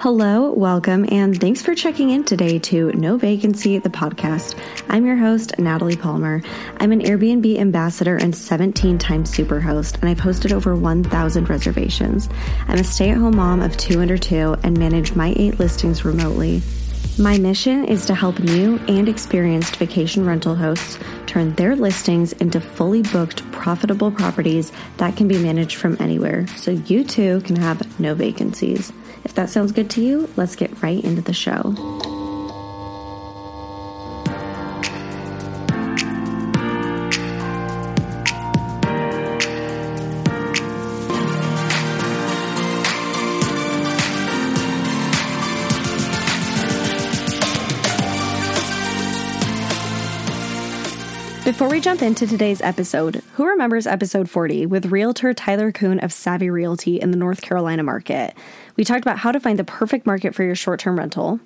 Hello, welcome, and thanks for checking in today to No Vacancy, the podcast. I'm your host, Natalie Palmer. I'm an Airbnb ambassador and 17 time superhost, and I've hosted over 1,000 reservations. I'm a stay at home mom of two under two and manage my eight listings remotely. My mission is to help new and experienced vacation rental hosts turn their listings into fully booked, profitable properties that can be managed from anywhere so you too can have no vacancies. If that sounds good to you, let's get right into the show. Before we jump into today's episode, who remembers episode 40 with realtor Tyler Coon of Savvy Realty in the North Carolina market? We talked about how to find the perfect market for your short term rental.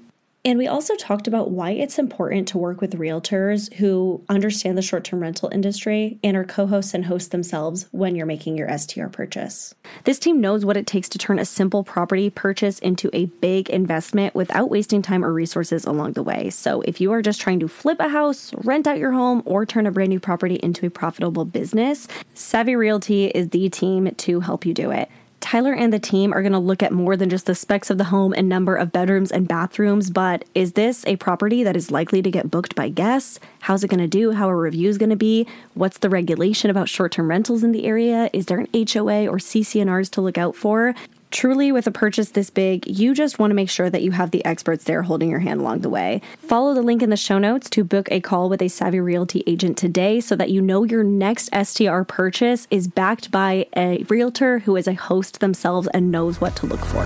And we also talked about why it's important to work with realtors who understand the short term rental industry and are co hosts and hosts themselves when you're making your STR purchase. This team knows what it takes to turn a simple property purchase into a big investment without wasting time or resources along the way. So if you are just trying to flip a house, rent out your home, or turn a brand new property into a profitable business, Savvy Realty is the team to help you do it. Tyler and the team are going to look at more than just the specs of the home and number of bedrooms and bathrooms, but is this a property that is likely to get booked by guests? How's it going to do? How are reviews going to be? What's the regulation about short term rentals in the area? Is there an HOA or CC&Rs to look out for? Truly, with a purchase this big, you just want to make sure that you have the experts there holding your hand along the way. Follow the link in the show notes to book a call with a Savvy Realty agent today so that you know your next STR purchase is backed by a realtor who is a host themselves and knows what to look for.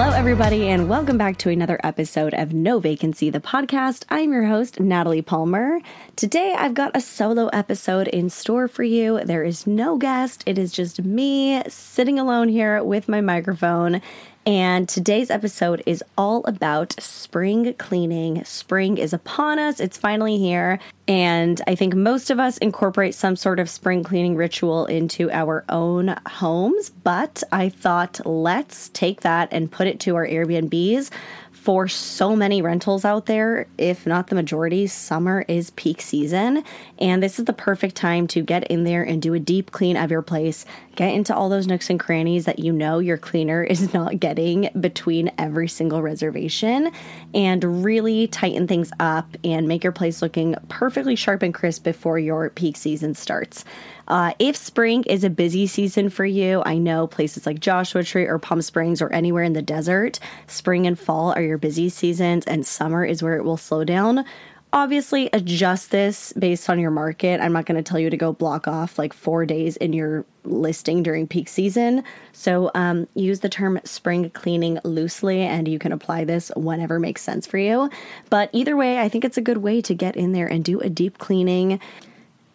Hello, everybody, and welcome back to another episode of No Vacancy, the podcast. I'm your host, Natalie Palmer. Today, I've got a solo episode in store for you. There is no guest, it is just me sitting alone here with my microphone and today's episode is all about spring cleaning. Spring is upon us, it's finally here. And I think most of us incorporate some sort of spring cleaning ritual into our own homes. But I thought, let's take that and put it to our Airbnbs for so many rentals out there, if not the majority, summer is peak season. And this is the perfect time to get in there and do a deep clean of your place. Get into all those nooks and crannies that you know your cleaner is not getting between every single reservation and really tighten things up and make your place looking perfectly sharp and crisp before your peak season starts. Uh, if spring is a busy season for you, I know places like Joshua Tree or Palm Springs or anywhere in the desert, spring and fall are your busy seasons, and summer is where it will slow down. Obviously, adjust this based on your market. I'm not going to tell you to go block off like four days in your listing during peak season. So um, use the term spring cleaning loosely and you can apply this whenever makes sense for you. But either way, I think it's a good way to get in there and do a deep cleaning.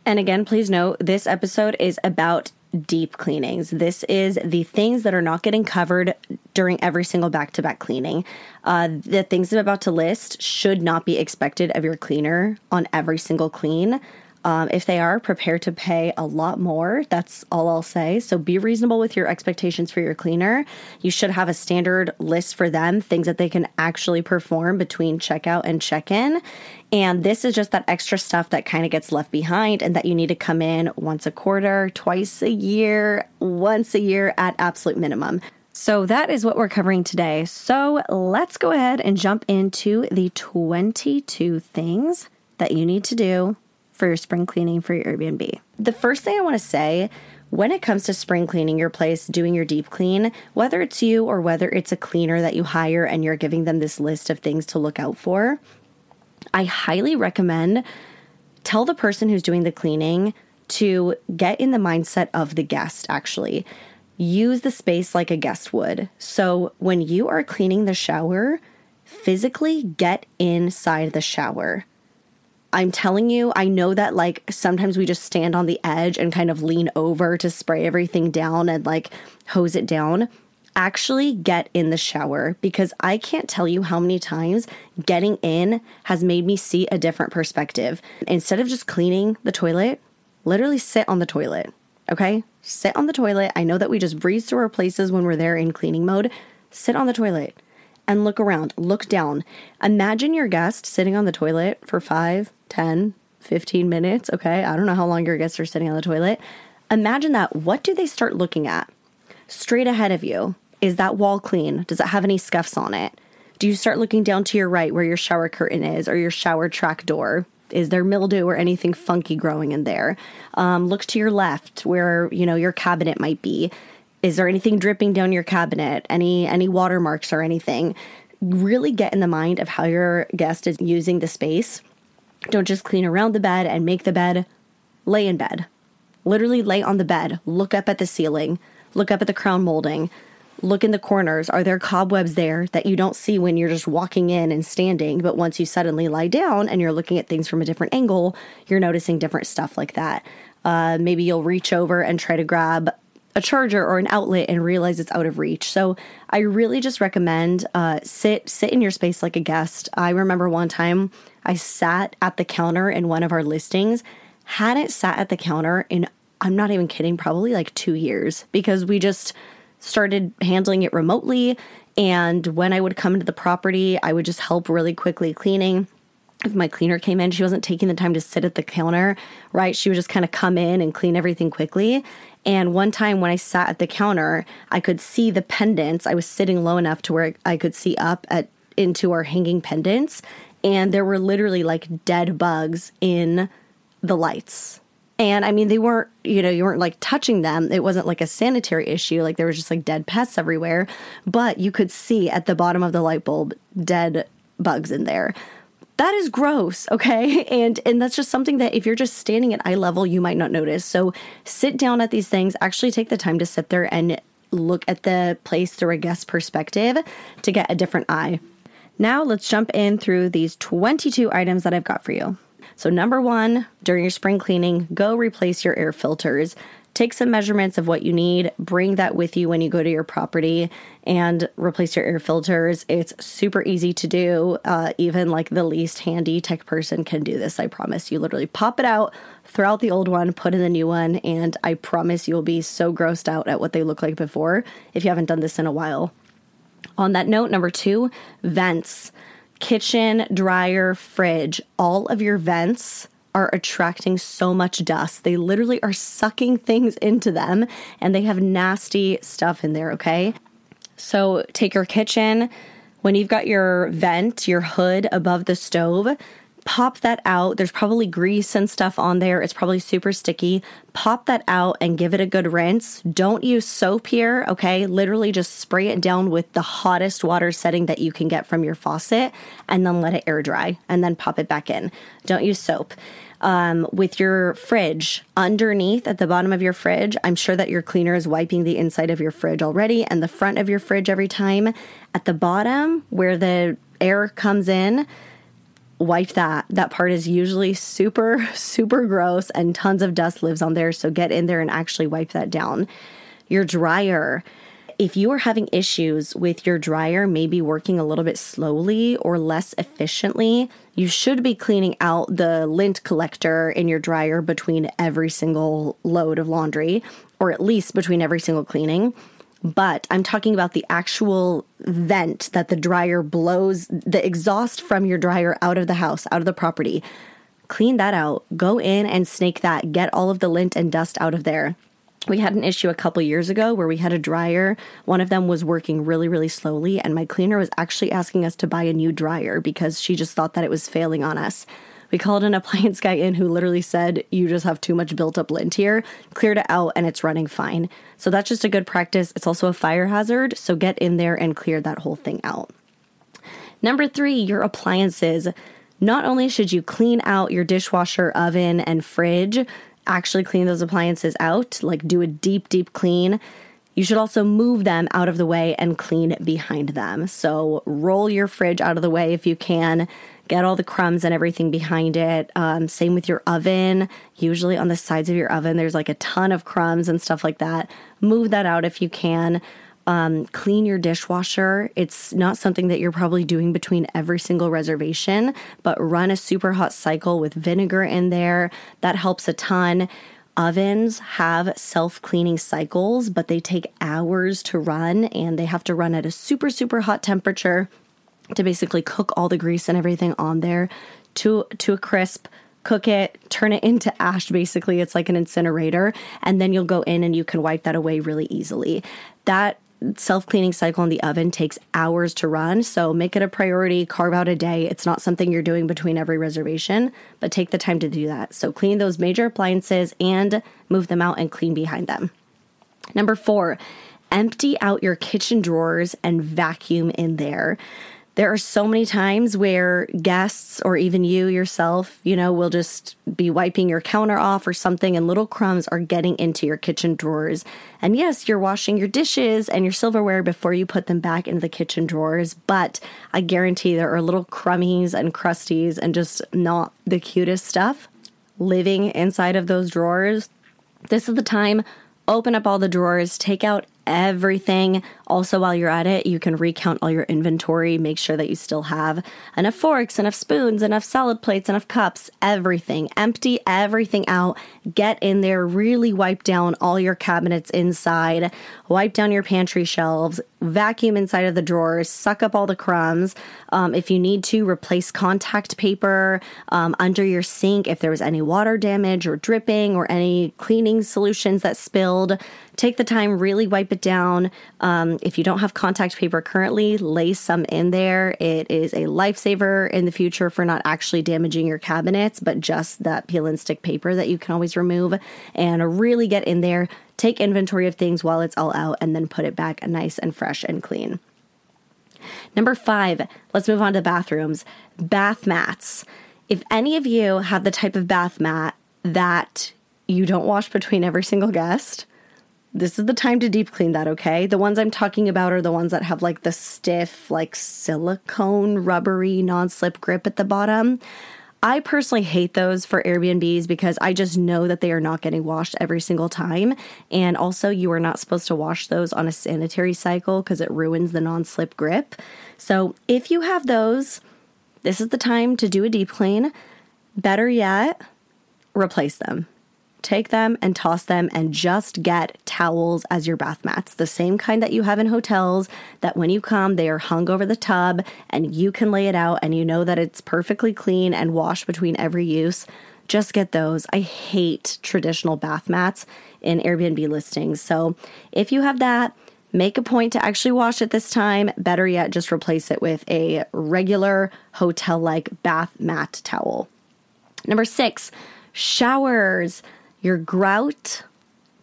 And again, please note this episode is about deep cleanings. This is the things that are not getting covered during every single back to back cleaning. Uh, the things I'm about to list should not be expected of your cleaner on every single clean. Um, if they are, prepare to pay a lot more. That's all I'll say. So be reasonable with your expectations for your cleaner. You should have a standard list for them, things that they can actually perform between checkout and check in. And this is just that extra stuff that kind of gets left behind and that you need to come in once a quarter, twice a year, once a year at absolute minimum. So that is what we're covering today. So let's go ahead and jump into the 22 things that you need to do for your spring cleaning for your Airbnb. The first thing I want to say when it comes to spring cleaning your place, doing your deep clean, whether it's you or whether it's a cleaner that you hire and you're giving them this list of things to look out for, I highly recommend tell the person who's doing the cleaning to get in the mindset of the guest actually. Use the space like a guest would. So when you are cleaning the shower, physically get inside the shower. I'm telling you, I know that like sometimes we just stand on the edge and kind of lean over to spray everything down and like hose it down. Actually, get in the shower because I can't tell you how many times getting in has made me see a different perspective. Instead of just cleaning the toilet, literally sit on the toilet. Okay? sit on the toilet. I know that we just breeze through our places when we're there in cleaning mode. Sit on the toilet and look around, look down. Imagine your guest sitting on the toilet for 5, 10, 15 minutes. Okay. I don't know how long your guests are sitting on the toilet. Imagine that. What do they start looking at? Straight ahead of you. Is that wall clean? Does it have any scuffs on it? Do you start looking down to your right where your shower curtain is or your shower track door? Is there mildew or anything funky growing in there? Um, look to your left where you know your cabinet might be. Is there anything dripping down your cabinet? Any any watermarks or anything? Really get in the mind of how your guest is using the space. Don't just clean around the bed and make the bed. Lay in bed. Literally lay on the bed. Look up at the ceiling. Look up at the crown molding look in the corners. Are there cobwebs there that you don't see when you're just walking in and standing? But once you suddenly lie down and you're looking at things from a different angle, you're noticing different stuff like that. Uh, maybe you'll reach over and try to grab a charger or an outlet and realize it's out of reach. So I really just recommend uh, sit sit in your space like a guest. I remember one time I sat at the counter in one of our listings, hadn't sat at the counter in I'm not even kidding, probably like two years because we just started handling it remotely. And when I would come to the property, I would just help really quickly cleaning. If my cleaner came in, she wasn't taking the time to sit at the counter, right? She would just kind of come in and clean everything quickly. And one time when I sat at the counter, I could see the pendants. I was sitting low enough to where I could see up at into our hanging pendants, and there were literally like dead bugs in the lights and I mean, they weren't, you know, you weren't like touching them. It wasn't like a sanitary issue. Like there was just like dead pests everywhere. But you could see at the bottom of the light bulb dead bugs in there. That is gross, okay? And and that's just something that if you're just standing at eye level, you might not notice. So sit down at these things, actually take the time to sit there and look at the place through a guest perspective to get a different eye. Now let's jump in through these 22 items that I've got for you. So, number one, during your spring cleaning, go replace your air filters. Take some measurements of what you need, bring that with you when you go to your property and replace your air filters. It's super easy to do. Uh, even like the least handy tech person can do this, I promise. You literally pop it out, throw out the old one, put in the new one, and I promise you'll be so grossed out at what they look like before if you haven't done this in a while. On that note, number two, vents kitchen, dryer, fridge, all of your vents are attracting so much dust. They literally are sucking things into them and they have nasty stuff in there, okay? So take your kitchen, when you've got your vent, your hood above the stove, pop that out. There's probably grease and stuff on there. It's probably super sticky. Pop that out and give it a good rinse. Don't use soap here, okay? Literally just spray it down with the hottest water setting that you can get from your faucet and then let it air dry and then pop it back in. Don't use soap. Um, with your fridge underneath at the bottom of your fridge, I'm sure that your cleaner is wiping the inside of your fridge already and the front of your fridge every time. At the bottom where the air comes in, wipe that. That part is usually super, super gross and tons of dust lives on there. So get in there and actually wipe that down. Your dryer. If you are having issues with your dryer, maybe working a little bit slowly or less efficiently, you should be cleaning out the lint collector in your dryer between every single load of laundry, or at least between every single cleaning but I'm talking about the actual vent that the dryer blows the exhaust from your dryer out of the house, out of the property. Clean that out. Go in and snake that. Get all of the lint and dust out of there. We had an issue a couple years ago where we had a dryer. One of them was working really, really slowly, and my cleaner was actually asking us to buy a new dryer because she just thought that it was failing on us. We called an appliance guy in who literally said, You just have too much built up lint here, cleared it out, and it's running fine. So that's just a good practice. It's also a fire hazard. So get in there and clear that whole thing out. Number three, your appliances. Not only should you clean out your dishwasher, oven, and fridge, actually clean those appliances out, like do a deep, deep clean. You should also move them out of the way and clean behind them. So roll your fridge out of the way if you can get all the crumbs and everything behind it. Um, same with your oven. Usually on the sides of your oven, there's like a ton of crumbs and stuff like that. Move that out if you can. Um, clean your dishwasher. It's not something that you're probably doing between every single reservation, but run a super hot cycle with vinegar in there. That helps a ton. Ovens have self cleaning cycles, but they take hours to run and they have to run at a super, super hot temperature to basically cook all the grease and everything on there to, to a crisp cook it, turn it into ash basically. It's like an incinerator. And then you'll go in and you can wipe that away really easily. That self cleaning cycle in the oven takes hours to run. So make it a priority, carve out a day. It's not something you're doing between every reservation, but take the time to do that. So clean those major appliances and move them out and clean behind them. Number four, empty out your kitchen drawers and vacuum in there there are so many times where guests or even you yourself, you know, will just be wiping your counter off or something and little crumbs are getting into your kitchen drawers. And yes, you're washing your dishes and your silverware before you put them back into the kitchen drawers, but I guarantee there are little crummies and crusties and just not the cutest stuff living inside of those drawers. This is the time open up all the drawers, take out everything. Also, while you're at it, you can recount all your inventory, make sure that you still have enough forks, enough spoons, enough salad plates, enough cups, everything. Empty everything out. Get in there, really wipe down all your cabinets inside, wipe down your pantry shelves, vacuum inside of the drawers, suck up all the crumbs. Um, if you need to, replace contact paper um, under your sink if there was any water damage or dripping or any cleaning solutions that spilled. Take the time, really wipe it down. Um, if you don't have contact paper currently, lay some in there. It is a lifesaver in the future for not actually damaging your cabinets, but just that peel and stick paper that you can always remove and really get in there. Take inventory of things while it's all out and then put it back nice and fresh and clean. Number five, let's move on to bathrooms. Bath mats. If any of you have the type of bath mat that you don't wash between every single guest, this is the time to deep clean that, okay? The ones I'm talking about are the ones that have like the stiff, like silicone, rubbery, non slip grip at the bottom. I personally hate those for Airbnbs because I just know that they are not getting washed every single time. And also, you are not supposed to wash those on a sanitary cycle because it ruins the non slip grip. So, if you have those, this is the time to do a deep clean. Better yet, replace them take them and toss them and just get towels as your bath mats. The same kind that you have in hotels that when you come, they are hung over the tub and you can lay it out and you know that it's perfectly clean and washed between every use. Just get those. I hate traditional bath mats in Airbnb listings. So if you have that, make a point to actually wash it this time. Better yet, just replace it with a regular hotel like bath mat towel. Number six, showers your grout,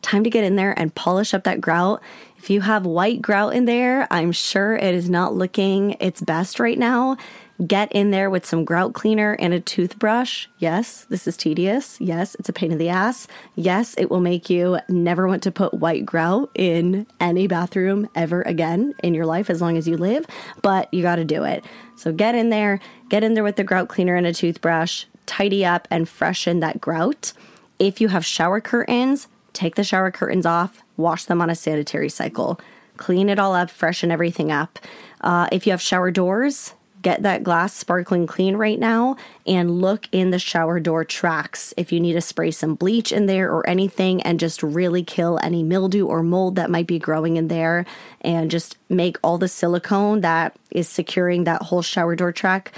time to get in there and polish up that grout. If you have white grout in there, I'm sure it is not looking its best right now. Get in there with some grout cleaner and a toothbrush. Yes, this is tedious. Yes, it's a pain in the ass. Yes, it will make you never want to put white grout in any bathroom ever again in your life as long as you live, but you got to do it. So get in there, get in there with the grout cleaner and a toothbrush, tidy up and freshen that grout. If you have shower curtains, take the shower curtains off, wash them on a sanitary cycle, clean it all up, freshen everything up. Uh, if you have shower doors, get that glass sparkling clean right now and look in the shower door tracks if you need to spray some bleach in there or anything and just really kill any mildew or mold that might be growing in there and just make all the silicone that is securing that whole shower door track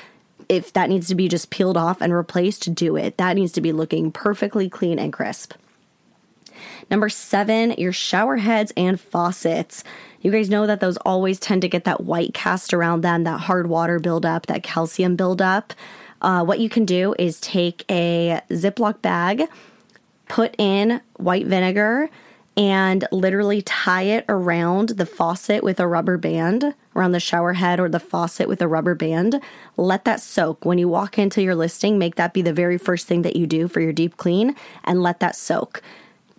if that needs to be just peeled off and replaced, do it. That needs to be looking perfectly clean and crisp. Number seven, your shower heads and faucets. You guys know that those always tend to get that white cast around them, that hard water buildup, that calcium buildup. Uh, what you can do is take a Ziploc bag, put in white vinegar, and literally tie it around the faucet with a rubber band, around the shower head or the faucet with a rubber band. Let that soak. When you walk into your listing, make that be the very first thing that you do for your deep clean and let that soak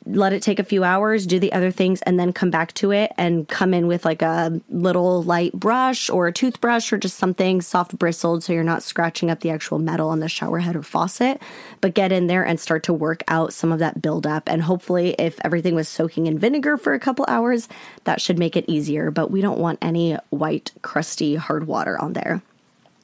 let it take a few hours, do the other things, and then come back to it and come in with like a little light brush or a toothbrush or just something soft bristled so you're not scratching up the actual metal on the shower head or faucet. But get in there and start to work out some of that buildup. And hopefully, if everything was soaking in vinegar for a couple hours, that should make it easier. But we don't want any white, crusty, hard water on there.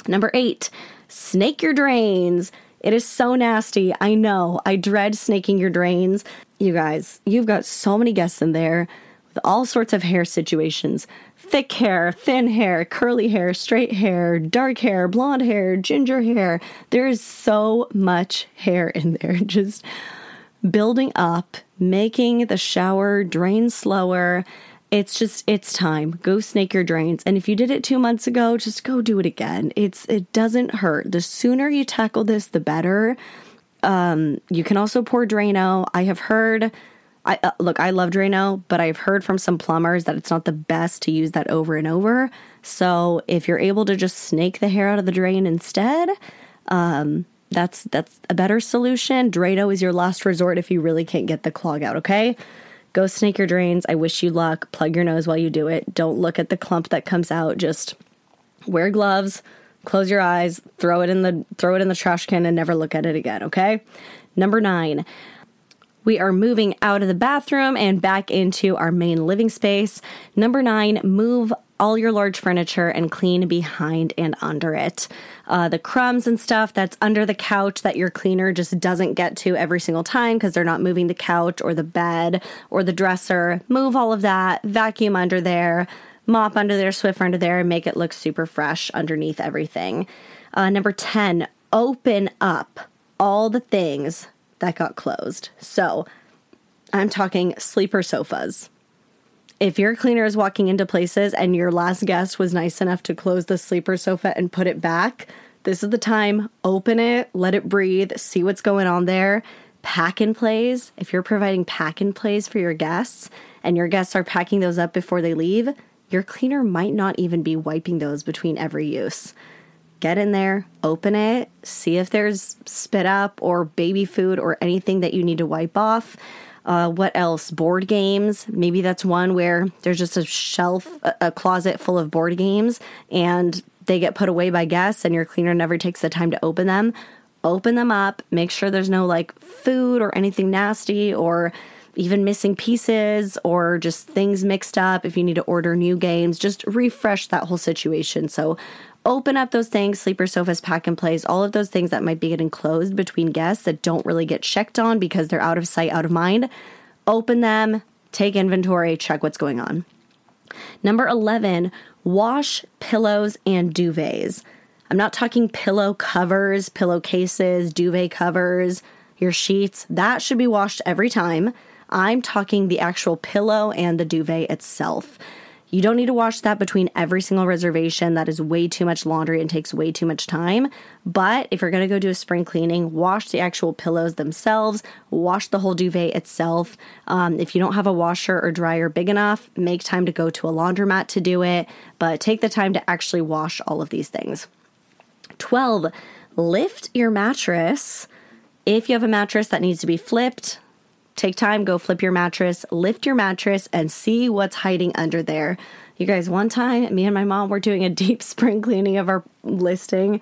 Number eight, snake your drains. It is so nasty. I know. I dread snaking your drains. You guys, you've got so many guests in there with all sorts of hair situations thick hair, thin hair, curly hair, straight hair, dark hair, blonde hair, ginger hair. There is so much hair in there, just building up, making the shower drain slower. It's just it's time. Go snake your drains. And if you did it 2 months ago, just go do it again. It's it doesn't hurt. The sooner you tackle this, the better. Um, you can also pour Drano. I have heard I uh, look, I love Drano, but I've heard from some plumbers that it's not the best to use that over and over. So if you're able to just snake the hair out of the drain instead, um, that's that's a better solution. Drano is your last resort if you really can't get the clog out. Okay, go snake your drains. I wish you luck. Plug your nose while you do it. Don't look at the clump that comes out. Just wear gloves. Close your eyes. Throw it in the throw it in the trash can and never look at it again. Okay. Number nine. We are moving out of the bathroom and back into our main living space. Number nine, move all your large furniture and clean behind and under it. Uh, the crumbs and stuff that's under the couch that your cleaner just doesn't get to every single time because they're not moving the couch or the bed or the dresser. Move all of that, vacuum under there, mop under there, Swiffer under there, and make it look super fresh underneath everything. Uh, number 10, open up all the things that got closed. So I'm talking sleeper sofas. If your cleaner is walking into places and your last guest was nice enough to close the sleeper sofa and put it back, this is the time. Open it, let it breathe, see what's going on there. Pack and plays. If you're providing pack and plays for your guests and your guests are packing those up before they leave, your cleaner might not even be wiping those between every use get in there, open it, see if there's spit up or baby food or anything that you need to wipe off. Uh, what else? Board games. Maybe that's one where there's just a shelf, a closet full of board games, and they get put away by guests, and your cleaner never takes the time to open them. Open them up, make sure there's no like food or anything nasty or even missing pieces or just things mixed up. If you need to order new games, just refresh that whole situation. So, open up those things, sleeper sofas, pack and plays, all of those things that might be getting closed between guests that don't really get checked on because they're out of sight, out of mind. Open them, take inventory, check what's going on. Number 11, wash pillows and duvets. I'm not talking pillow covers, pillowcases, duvet covers, your sheets. That should be washed every time. I'm talking the actual pillow and the duvet itself. You don't need to wash that between every single reservation. That is way too much laundry and takes way too much time. But if you're going to go do a spring cleaning, wash the actual pillows themselves, wash the whole duvet itself. Um, if you don't have a washer or dryer big enough, make time to go to a laundromat to do it, but take the time to actually wash all of these things. 12. Lift your mattress. If you have a mattress that needs to be flipped, Take time, go flip your mattress, lift your mattress, and see what's hiding under there. You guys, one time, me and my mom were doing a deep spring cleaning of our listing,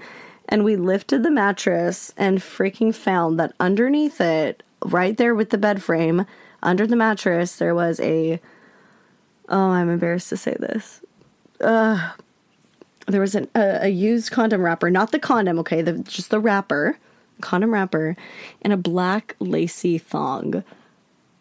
and we lifted the mattress and freaking found that underneath it, right there with the bed frame, under the mattress, there was a. Oh, I'm embarrassed to say this. Uh, there was an, a, a used condom wrapper, not the condom, okay, the, just the wrapper, condom wrapper, and a black lacy thong.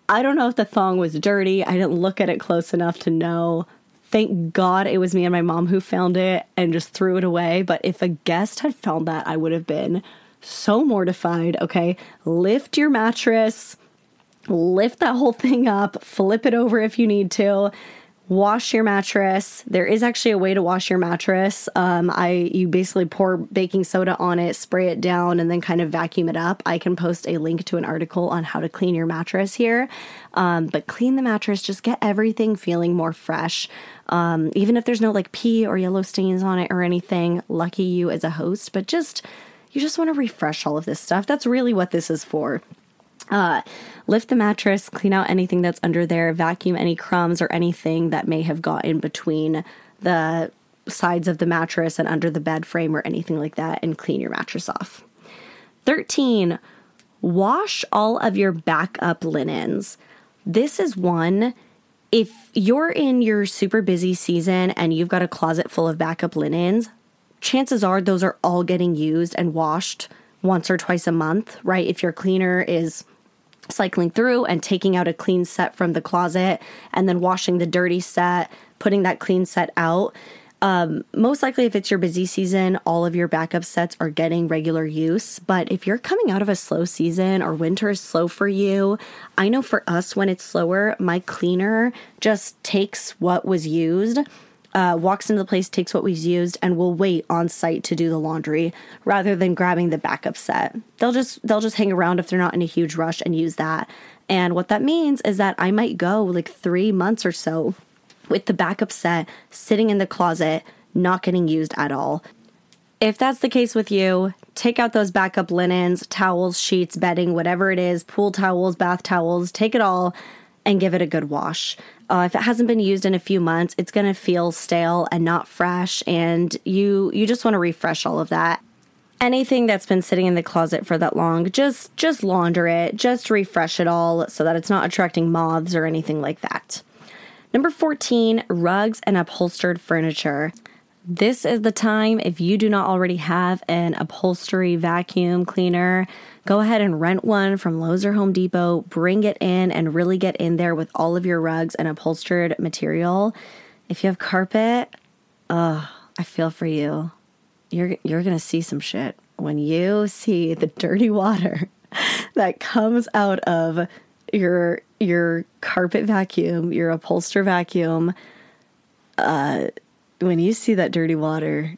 I don't know if the thong was dirty. I didn't look at it close enough to know. Thank God it was me and my mom who found it and just threw it away. But if a guest had found that, I would have been so mortified. Okay, lift your mattress, lift that whole thing up, flip it over if you need to wash your mattress. There is actually a way to wash your mattress. Um, I you basically pour baking soda on it, spray it down, and then kind of vacuum it up. I can post a link to an article on how to clean your mattress here. Um, but clean the mattress, just get everything feeling more fresh. Um, even if there's no like pee or yellow stains on it or anything, lucky you as a host. But just you just want to refresh all of this stuff. That's really what this is for. Uh, lift the mattress, clean out anything that's under there, vacuum any crumbs or anything that may have got in between the sides of the mattress and under the bed frame or anything like that, and clean your mattress off. 13. Wash all of your backup linens. This is one. If you're in your super busy season and you've got a closet full of backup linens, chances are those are all getting used and washed once or twice a month, right? If your cleaner is cycling through and taking out a clean set from the closet and then washing the dirty set, putting that clean set out. Um, most likely, if it's your busy season, all of your backup sets are getting regular use. But if you're coming out of a slow season or winter is slow for you, I know for us, when it's slower, my cleaner just takes what was used uh, walks into the place, takes what we've used, and will wait on site to do the laundry rather than grabbing the backup set. They'll just they'll just hang around if they're not in a huge rush and use that. And what that means is that I might go like three months or so with the backup set sitting in the closet, not getting used at all. If that's the case with you, take out those backup linens, towels, sheets, bedding, whatever it is, pool towels, bath towels, take it all and give it a good wash. Uh, if it hasn't been used in a few months, it's going to feel stale and not fresh, and you you just want to refresh all of that. Anything that's been sitting in the closet for that long, just just launder it, just refresh it all so that it's not attracting moths or anything like that. Number 14, rugs and upholstered furniture. This is the time if you do not already have an upholstery vacuum cleaner go ahead and rent one from Lowe's or Home Depot, bring it in and really get in there with all of your rugs and upholstered material. If you have carpet, oh, I feel for you. You're you're to see some shit when you see the dirty water that comes out of your your carpet vacuum, your upholster vacuum. Uh when you see that dirty water,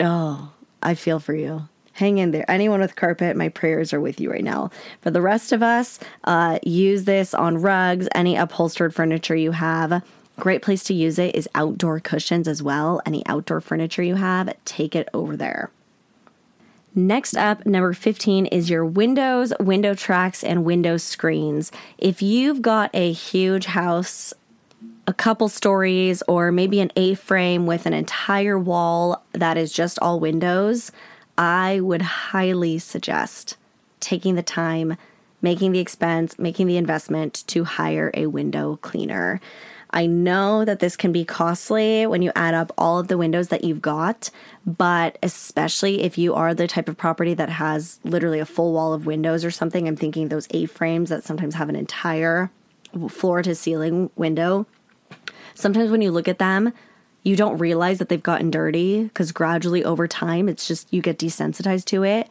oh, I feel for you hang in there. Anyone with carpet, my prayers are with you right now. For the rest of us, uh, use this on rugs, any upholstered furniture you have. Great place to use it is outdoor cushions as well. Any outdoor furniture you have, take it over there. Next up, number 15 is your windows, window tracks, and window screens. If you've got a huge house, a couple stories, or maybe an A frame with an entire wall that is just all windows, I would highly suggest taking the time, making the expense, making the investment to hire a window cleaner. I know that this can be costly when you add up all of the windows that you've got, but especially if you are the type of property that has literally a full wall of windows or something, I'm thinking those A frames that sometimes have an entire floor to ceiling window. Sometimes when you look at them, you don't realize that they've gotten dirty because gradually over time, it's just you get desensitized to it.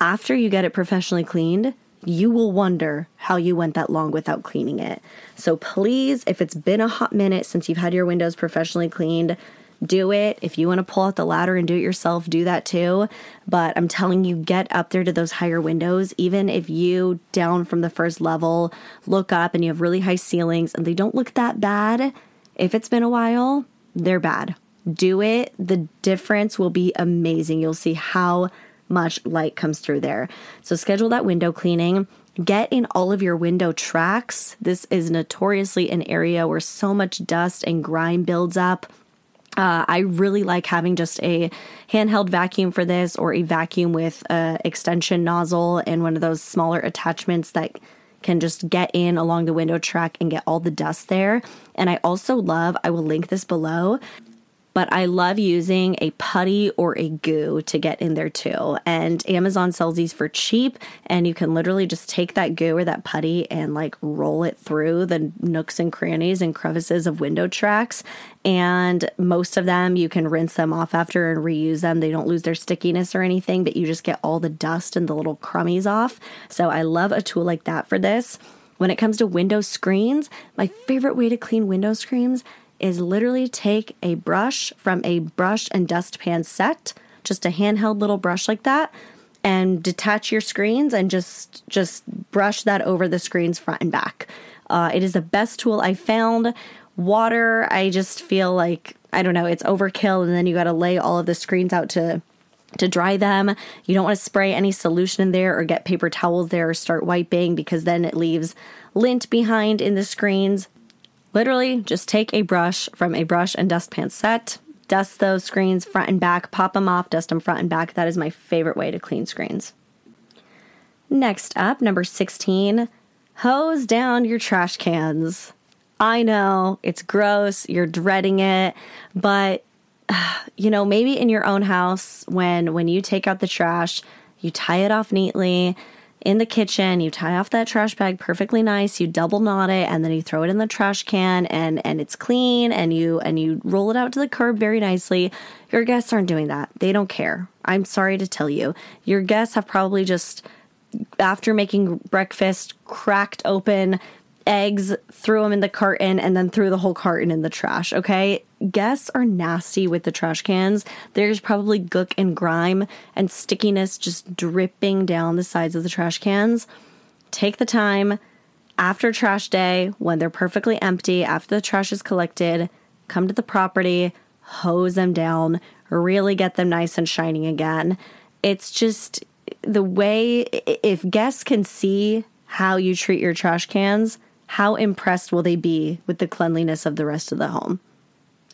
After you get it professionally cleaned, you will wonder how you went that long without cleaning it. So please, if it's been a hot minute since you've had your windows professionally cleaned, do it. If you want to pull out the ladder and do it yourself, do that too. But I'm telling you, get up there to those higher windows. Even if you down from the first level look up and you have really high ceilings and they don't look that bad, if it's been a while, they're bad. Do it. The difference will be amazing. You'll see how much light comes through there. So schedule that window cleaning. Get in all of your window tracks. This is notoriously an area where so much dust and grime builds up. Uh, I really like having just a handheld vacuum for this or a vacuum with a extension nozzle and one of those smaller attachments that can just get in along the window track and get all the dust there. And I also love, I will link this below, but I love using a putty or a goo to get in there too. And Amazon sells these for cheap, and you can literally just take that goo or that putty and like roll it through the nooks and crannies and crevices of window tracks. And most of them you can rinse them off after and reuse them. They don't lose their stickiness or anything, but you just get all the dust and the little crummies off. So I love a tool like that for this. When it comes to window screens, my favorite way to clean window screens is literally take a brush from a brush and dustpan set, just a handheld little brush like that, and detach your screens and just just brush that over the screens front and back. Uh, it is the best tool I found. Water, I just feel like I don't know, it's overkill, and then you got to lay all of the screens out to to dry them. You don't want to spray any solution in there or get paper towels there or start wiping because then it leaves lint behind in the screens. Literally, just take a brush from a brush and dustpan set, dust those screens front and back, pop them off, dust them front and back. That is my favorite way to clean screens. Next up, number 16, hose down your trash cans. I know it's gross, you're dreading it, but you know, maybe in your own house when when you take out the trash, you tie it off neatly, in the kitchen, you tie off that trash bag perfectly nice, you double knot it and then you throw it in the trash can and and it's clean and you and you roll it out to the curb very nicely. Your guests aren't doing that. They don't care. I'm sorry to tell you. Your guests have probably just after making breakfast cracked open eggs, threw them in the carton, and then threw the whole carton in the trash. Okay. Guests are nasty with the trash cans. There's probably gook and grime and stickiness just dripping down the sides of the trash cans. Take the time after trash day when they're perfectly empty, after the trash is collected, come to the property, hose them down, really get them nice and shining again. It's just the way, if guests can see how you treat your trash cans, how impressed will they be with the cleanliness of the rest of the home?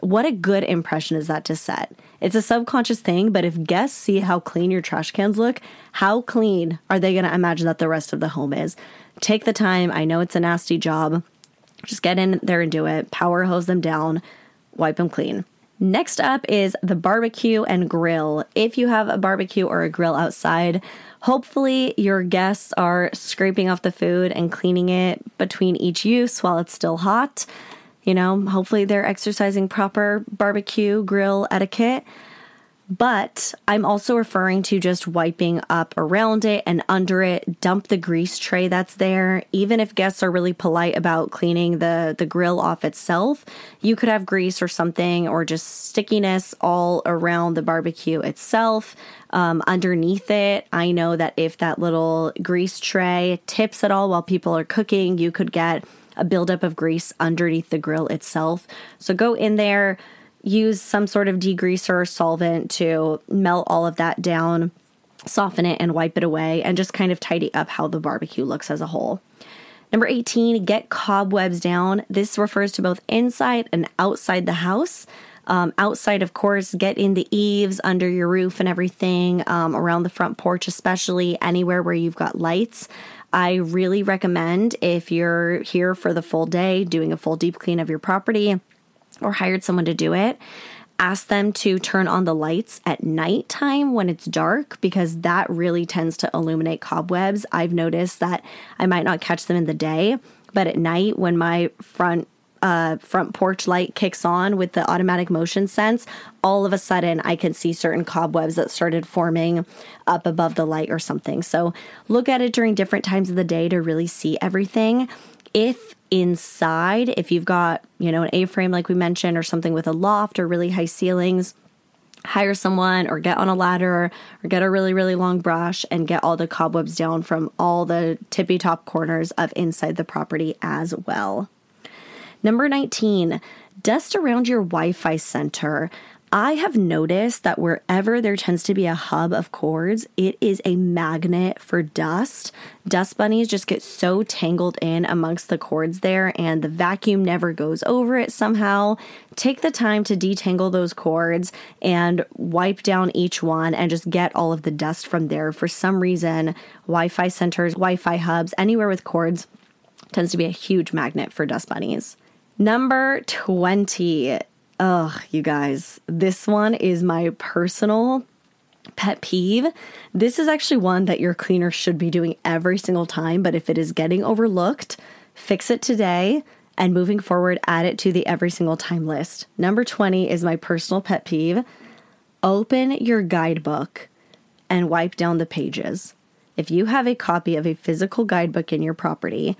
What a good impression is that to set? It's a subconscious thing, but if guests see how clean your trash cans look, how clean are they going to imagine that the rest of the home is? Take the time. I know it's a nasty job. Just get in there and do it. Power hose them down, wipe them clean. Next up is the barbecue and grill. If you have a barbecue or a grill outside, Hopefully, your guests are scraping off the food and cleaning it between each use while it's still hot. You know, hopefully, they're exercising proper barbecue grill etiquette. But I'm also referring to just wiping up around it and under it, dump the grease tray that's there. Even if guests are really polite about cleaning the, the grill off itself, you could have grease or something or just stickiness all around the barbecue itself. Um, underneath it, I know that if that little grease tray tips at all while people are cooking, you could get a buildup of grease underneath the grill itself. So go in there use some sort of degreaser or solvent to melt all of that down, soften it, and wipe it away, and just kind of tidy up how the barbecue looks as a whole. Number 18, get cobwebs down. This refers to both inside and outside the house. Um, outside, of course, get in the eaves, under your roof, and everything, um, around the front porch, especially anywhere where you've got lights. I really recommend if you're here for the full day, doing a full deep clean of your property or hired someone to do it, ask them to turn on the lights at nighttime when it's dark because that really tends to illuminate cobwebs. I've noticed that I might not catch them in the day, but at night when my front uh, front porch light kicks on with the automatic motion sense, all of a sudden I can see certain cobwebs that started forming up above the light or something. So look at it during different times of the day to really see everything. If inside, if you've got, you know, an A frame like we mentioned, or something with a loft or really high ceilings, hire someone or get on a ladder or get a really, really long brush and get all the cobwebs down from all the tippy top corners of inside the property as well. Number 19, dust around your Wi Fi center. I have noticed that wherever there tends to be a hub of cords, it is a magnet for dust. Dust bunnies just get so tangled in amongst the cords there, and the vacuum never goes over it somehow. Take the time to detangle those cords and wipe down each one and just get all of the dust from there. For some reason, Wi Fi centers, Wi Fi hubs, anywhere with cords tends to be a huge magnet for dust bunnies. Number 20 Ugh, you guys, this one is my personal pet peeve. This is actually one that your cleaner should be doing every single time, but if it is getting overlooked, fix it today and moving forward, add it to the every single time list. Number 20 is my personal pet peeve. Open your guidebook and wipe down the pages. If you have a copy of a physical guidebook in your property,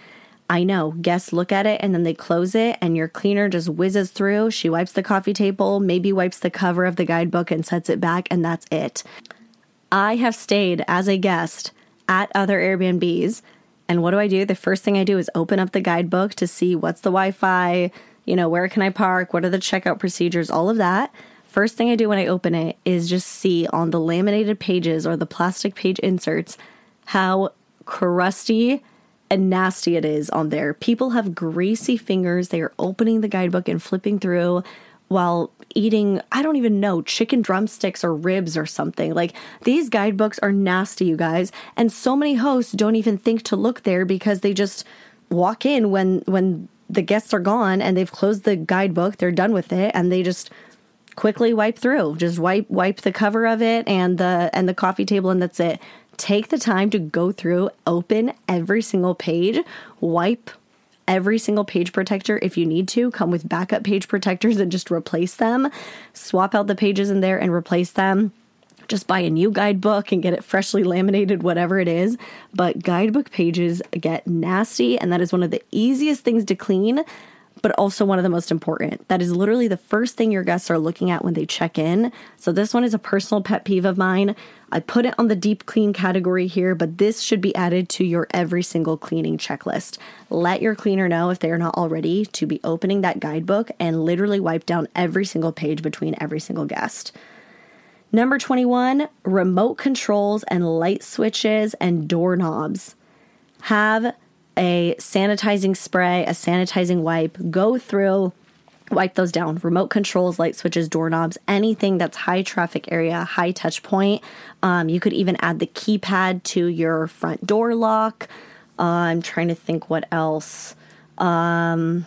I know guests look at it and then they close it, and your cleaner just whizzes through. She wipes the coffee table, maybe wipes the cover of the guidebook and sets it back, and that's it. I have stayed as a guest at other Airbnbs, and what do I do? The first thing I do is open up the guidebook to see what's the Wi Fi, you know, where can I park, what are the checkout procedures, all of that. First thing I do when I open it is just see on the laminated pages or the plastic page inserts how crusty and nasty it is on there. People have greasy fingers. They are opening the guidebook and flipping through while eating, I don't even know, chicken drumsticks or ribs or something. Like these guidebooks are nasty, you guys. And so many hosts don't even think to look there because they just walk in when when the guests are gone and they've closed the guidebook, they're done with it and they just quickly wipe through. Just wipe wipe the cover of it and the and the coffee table and that's it. Take the time to go through, open every single page, wipe every single page protector if you need to. Come with backup page protectors and just replace them. Swap out the pages in there and replace them. Just buy a new guidebook and get it freshly laminated, whatever it is. But guidebook pages get nasty, and that is one of the easiest things to clean but also one of the most important. That is literally the first thing your guests are looking at when they check in. So, this one is a personal pet peeve of mine. I put it on the deep clean category here, but this should be added to your every single cleaning checklist. Let your cleaner know if they are not already to be opening that guidebook and literally wipe down every single page between every single guest. Number 21, remote controls and light switches and doorknobs. Have a sanitizing spray, a sanitizing wipe, go through, wipe those down. Remote controls, light switches, doorknobs, anything that's high traffic area, high touch point. Um, you could even add the keypad to your front door lock. Uh, I'm trying to think what else. Um,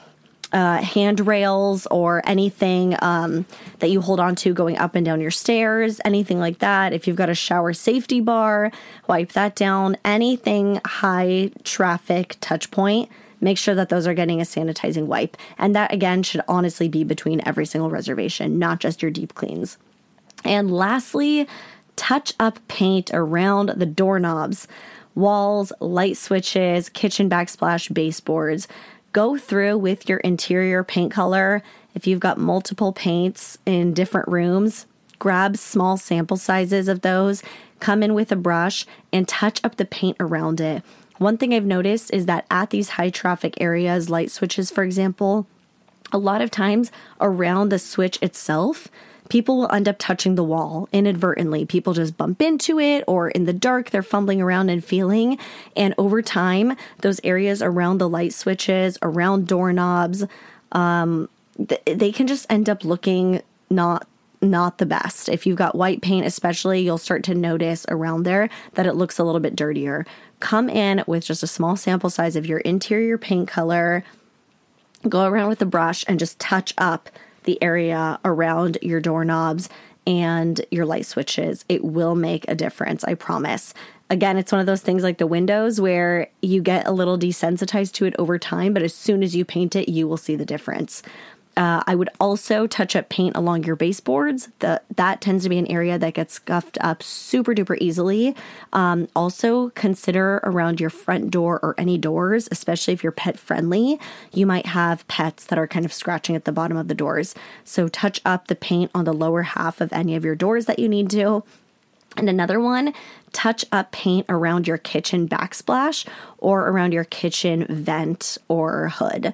uh, handrails or anything um, that you hold on to going up and down your stairs, anything like that. If you've got a shower safety bar, wipe that down. Anything high traffic touch point, make sure that those are getting a sanitizing wipe. And that again should honestly be between every single reservation, not just your deep cleans. And lastly, touch up paint around the doorknobs, walls, light switches, kitchen backsplash baseboards go through with your interior paint color. If you've got multiple paints in different rooms, grab small sample sizes of those, come in with a brush, and touch up the paint around it. One thing I've noticed is that at these high traffic areas, light switches, for example, a lot of times around the switch itself, people will end up touching the wall inadvertently. People just bump into it, or in the dark, they're fumbling around and feeling. And over time, those areas around the light switches, around doorknobs, um, th- they can just end up looking not not the best. If you've got white paint, especially, you'll start to notice around there that it looks a little bit dirtier. Come in with just a small sample size of your interior paint color, go around with a brush and just touch up the area around your doorknobs and your light switches. It will make a difference, I promise. Again, it's one of those things like the windows where you get a little desensitized to it over time, but as soon as you paint it, you will see the difference. Uh, I would also touch up paint along your baseboards. The, that tends to be an area that gets scuffed up super duper easily. Um, also, consider around your front door or any doors, especially if you're pet friendly. You might have pets that are kind of scratching at the bottom of the doors. So, touch up the paint on the lower half of any of your doors that you need to. And another one, touch up paint around your kitchen backsplash or around your kitchen vent or hood.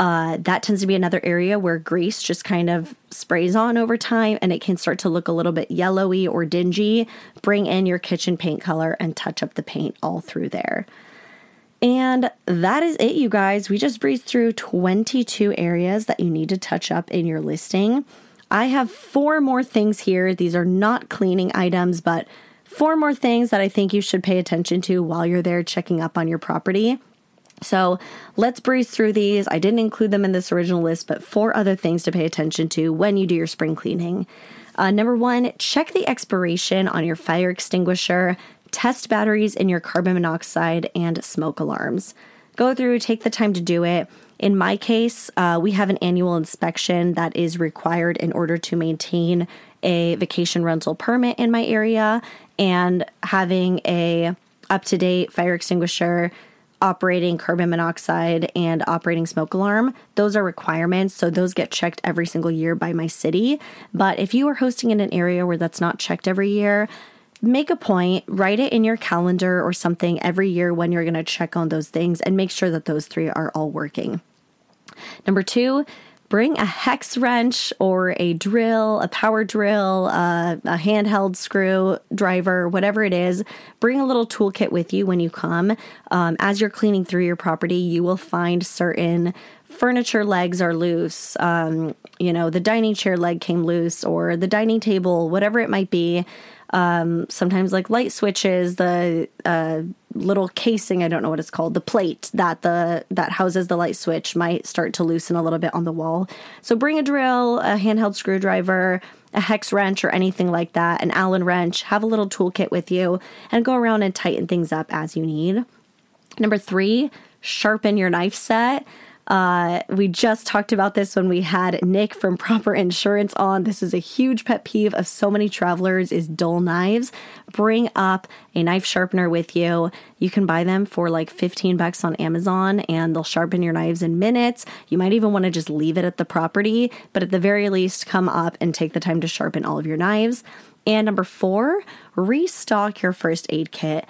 Uh, that tends to be another area where grease just kind of sprays on over time and it can start to look a little bit yellowy or dingy. Bring in your kitchen paint color and touch up the paint all through there. And that is it, you guys. We just breezed through 22 areas that you need to touch up in your listing. I have four more things here. These are not cleaning items, but four more things that I think you should pay attention to while you're there checking up on your property. So let's breeze through these. I didn't include them in this original list, but four other things to pay attention to when you do your spring cleaning. Uh, number one, check the expiration on your fire extinguisher, test batteries in your carbon monoxide and smoke alarms. Go through, take the time to do it. In my case, uh, we have an annual inspection that is required in order to maintain a vacation rental permit in my area, and having a up to date fire extinguisher operating carbon monoxide and operating smoke alarm. Those are requirements. So those get checked every single year by my city. But if you are hosting in an area where that's not checked every year, make a point, write it in your calendar or something every year when you're going to check on those things and make sure that those three are all working. Number two, bring a hex wrench or a drill, a power drill, uh, a handheld screwdriver, whatever it is. Bring a little toolkit with you when you come. Um, as you're cleaning through your property, you will find certain furniture legs are loose. Um, you know, the dining chair leg came loose, or the dining table, whatever it might be. Um, sometimes, like light switches, the uh, little casing, I don't know what it's called, the plate that the that houses the light switch might start to loosen a little bit on the wall. So bring a drill, a handheld screwdriver, a hex wrench or anything like that, an Allen wrench, have a little toolkit with you and go around and tighten things up as you need. Number 3, sharpen your knife set. Uh, we just talked about this when we had Nick from Proper Insurance on. This is a huge pet peeve of so many travelers is dull knives. Bring up a knife sharpener with you. You can buy them for like 15 bucks on Amazon and they'll sharpen your knives in minutes. You might even want to just leave it at the property, but at the very least come up and take the time to sharpen all of your knives. And number 4, restock your first aid kit.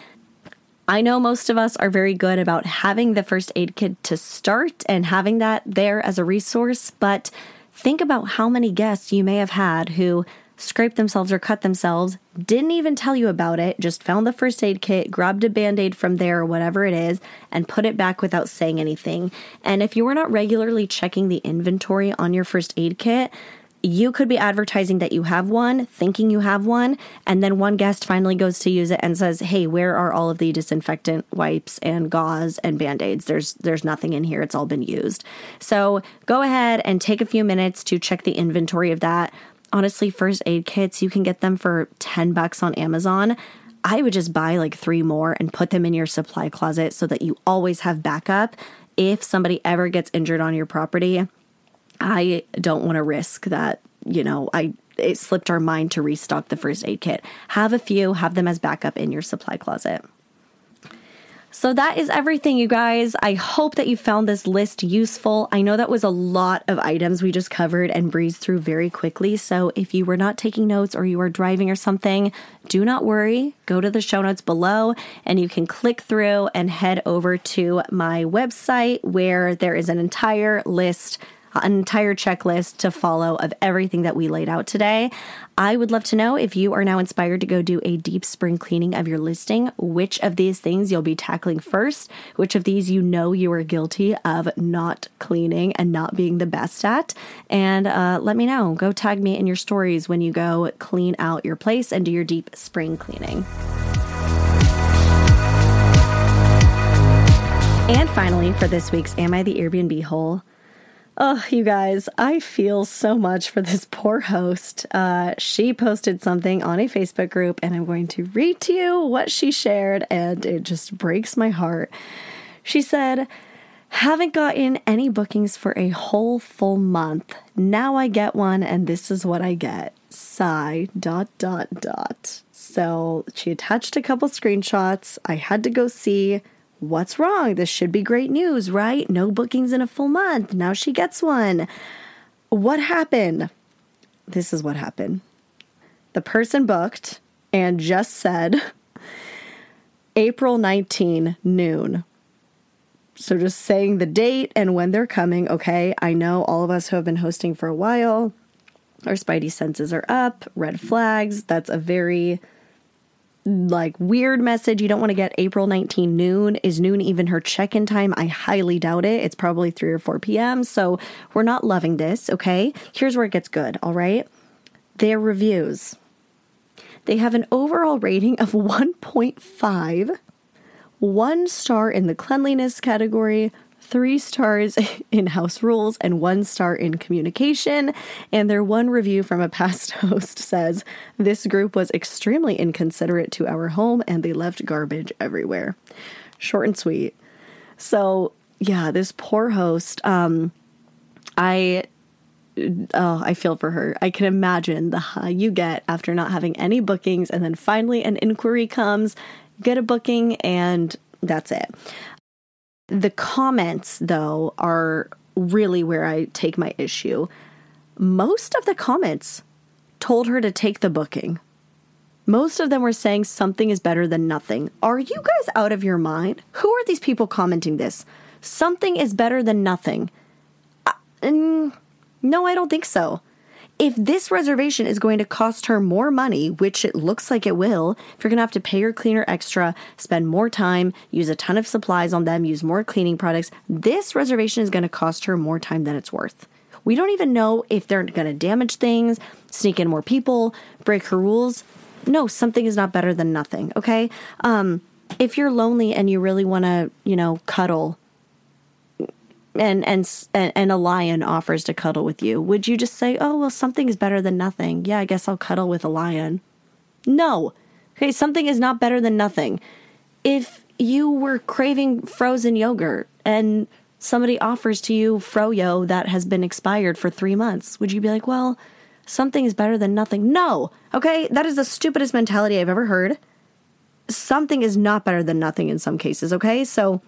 I know most of us are very good about having the first aid kit to start and having that there as a resource, but think about how many guests you may have had who scraped themselves or cut themselves, didn't even tell you about it, just found the first aid kit, grabbed a band aid from there or whatever it is, and put it back without saying anything. And if you were not regularly checking the inventory on your first aid kit, you could be advertising that you have one, thinking you have one, and then one guest finally goes to use it and says, "Hey, where are all of the disinfectant wipes and gauze and band-aids? There's there's nothing in here. It's all been used." So, go ahead and take a few minutes to check the inventory of that. Honestly, first aid kits, you can get them for 10 bucks on Amazon. I would just buy like 3 more and put them in your supply closet so that you always have backup if somebody ever gets injured on your property I don't want to risk that, you know, I it slipped our mind to restock the first aid kit. Have a few, have them as backup in your supply closet. So that is everything, you guys. I hope that you found this list useful. I know that was a lot of items we just covered and breezed through very quickly. So if you were not taking notes or you are driving or something, do not worry. Go to the show notes below and you can click through and head over to my website where there is an entire list an entire checklist to follow of everything that we laid out today. I would love to know if you are now inspired to go do a deep spring cleaning of your listing, which of these things you'll be tackling first, which of these you know you are guilty of not cleaning and not being the best at. And uh, let me know. Go tag me in your stories when you go clean out your place and do your deep spring cleaning. And finally, for this week's Am I the Airbnb hole? Oh, you guys, I feel so much for this poor host. Uh, she posted something on a Facebook group, and I'm going to read to you what she shared, and it just breaks my heart. She said, haven't gotten any bookings for a whole full month. Now I get one, and this is what I get. Sigh, dot, dot, dot. So she attached a couple screenshots. I had to go see What's wrong? This should be great news, right? No bookings in a full month. Now she gets one. What happened? This is what happened. The person booked and just said April 19, noon. So just saying the date and when they're coming. Okay, I know all of us who have been hosting for a while, our spidey senses are up, red flags. That's a very like weird message. You don't want to get April 19 noon. Is noon even her check in time? I highly doubt it. It's probably 3 or 4 p.m. So we're not loving this, okay? Here's where it gets good, all right? Their reviews. They have an overall rating of 1.5, one star in the cleanliness category, three stars in house rules and one star in communication. And their one review from a past host says this group was extremely inconsiderate to our home and they left garbage everywhere. Short and sweet. So, yeah, this poor host, um, I oh, I feel for her. I can imagine the high you get after not having any bookings, and then finally an inquiry comes, get a booking, and that's it. The comments, though, are really where I take my issue. Most of the comments told her to take the booking. Most of them were saying something is better than nothing. Are you guys out of your mind? Who are these people commenting this? Something is better than nothing. Uh, mm, no, I don't think so if this reservation is going to cost her more money, which it looks like it will, if you're going to have to pay your cleaner extra, spend more time, use a ton of supplies on them, use more cleaning products, this reservation is going to cost her more time than it's worth. We don't even know if they're going to damage things, sneak in more people, break her rules. No, something is not better than nothing, okay? Um, if you're lonely and you really want to, you know, cuddle and and and a lion offers to cuddle with you, would you just say, "Oh, well something is better than nothing." Yeah, I guess I'll cuddle with a lion. No. Okay, something is not better than nothing. If you were craving frozen yogurt and somebody offers to you froyo that has been expired for 3 months, would you be like, "Well, something is better than nothing?" No. Okay, that is the stupidest mentality I've ever heard something is not better than nothing in some cases, okay? So,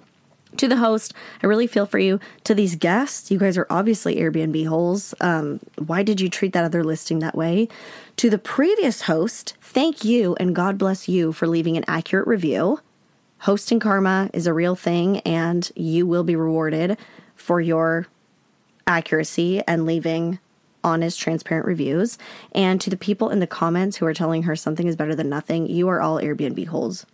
to the host, I really feel for you. To these guests, you guys are obviously Airbnb holes. Um, why did you treat that other listing that way? To the previous host, thank you and God bless you for leaving an accurate review. Hosting karma is a real thing, and you will be rewarded for your accuracy and leaving honest, transparent reviews. And to the people in the comments who are telling her something is better than nothing, you are all Airbnb holes.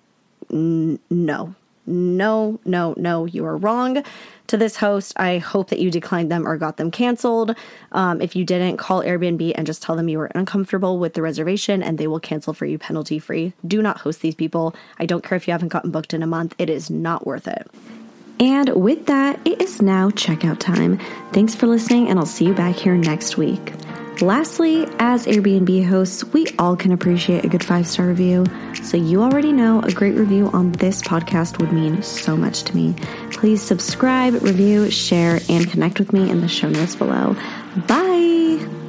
N- no, no, no, no, you are wrong. To this host, I hope that you declined them or got them canceled. Um, if you didn't, call Airbnb and just tell them you were uncomfortable with the reservation and they will cancel for you penalty free. Do not host these people. I don't care if you haven't gotten booked in a month, it is not worth it. And with that, it is now checkout time. Thanks for listening, and I'll see you back here next week. Lastly, as Airbnb hosts, we all can appreciate a good five star review. So, you already know a great review on this podcast would mean so much to me. Please subscribe, review, share, and connect with me in the show notes below. Bye.